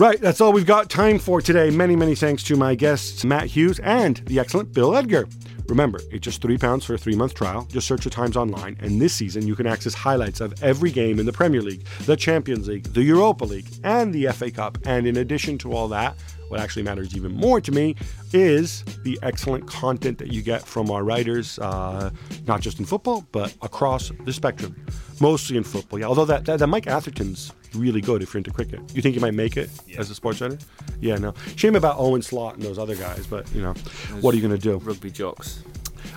Right, that's all we've got time for today. Many, many thanks to my guests, Matt Hughes and the excellent Bill Edgar. Remember, it's just £3 for a three month trial. Just search the Times online, and this season you can access highlights of every game in the Premier League, the Champions League, the Europa League, and the FA Cup. And in addition to all that, what actually matters even more to me is the excellent content that you get from our writers, uh, not just in football, but across the spectrum. Mostly in football, yeah. Although that, that, that Mike Atherton's really good if you're into cricket. You think you might make it yeah. as a sports writer? Yeah, no. Shame about Owen Slot and those other guys, but you know, those what are you going to do? Rugby jocks.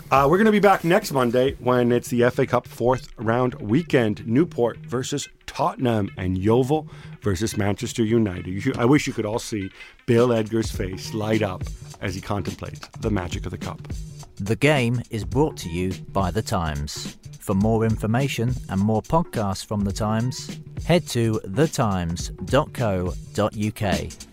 Uh, we're going to be back next Monday when it's the FA Cup fourth round weekend. Newport versus Tottenham and Yeovil versus Manchester United. I wish you could all see Bill Edgar's face light up as he contemplates the magic of the cup. The game is brought to you by The Times. For more information and more podcasts from The Times, head to thetimes.co.uk.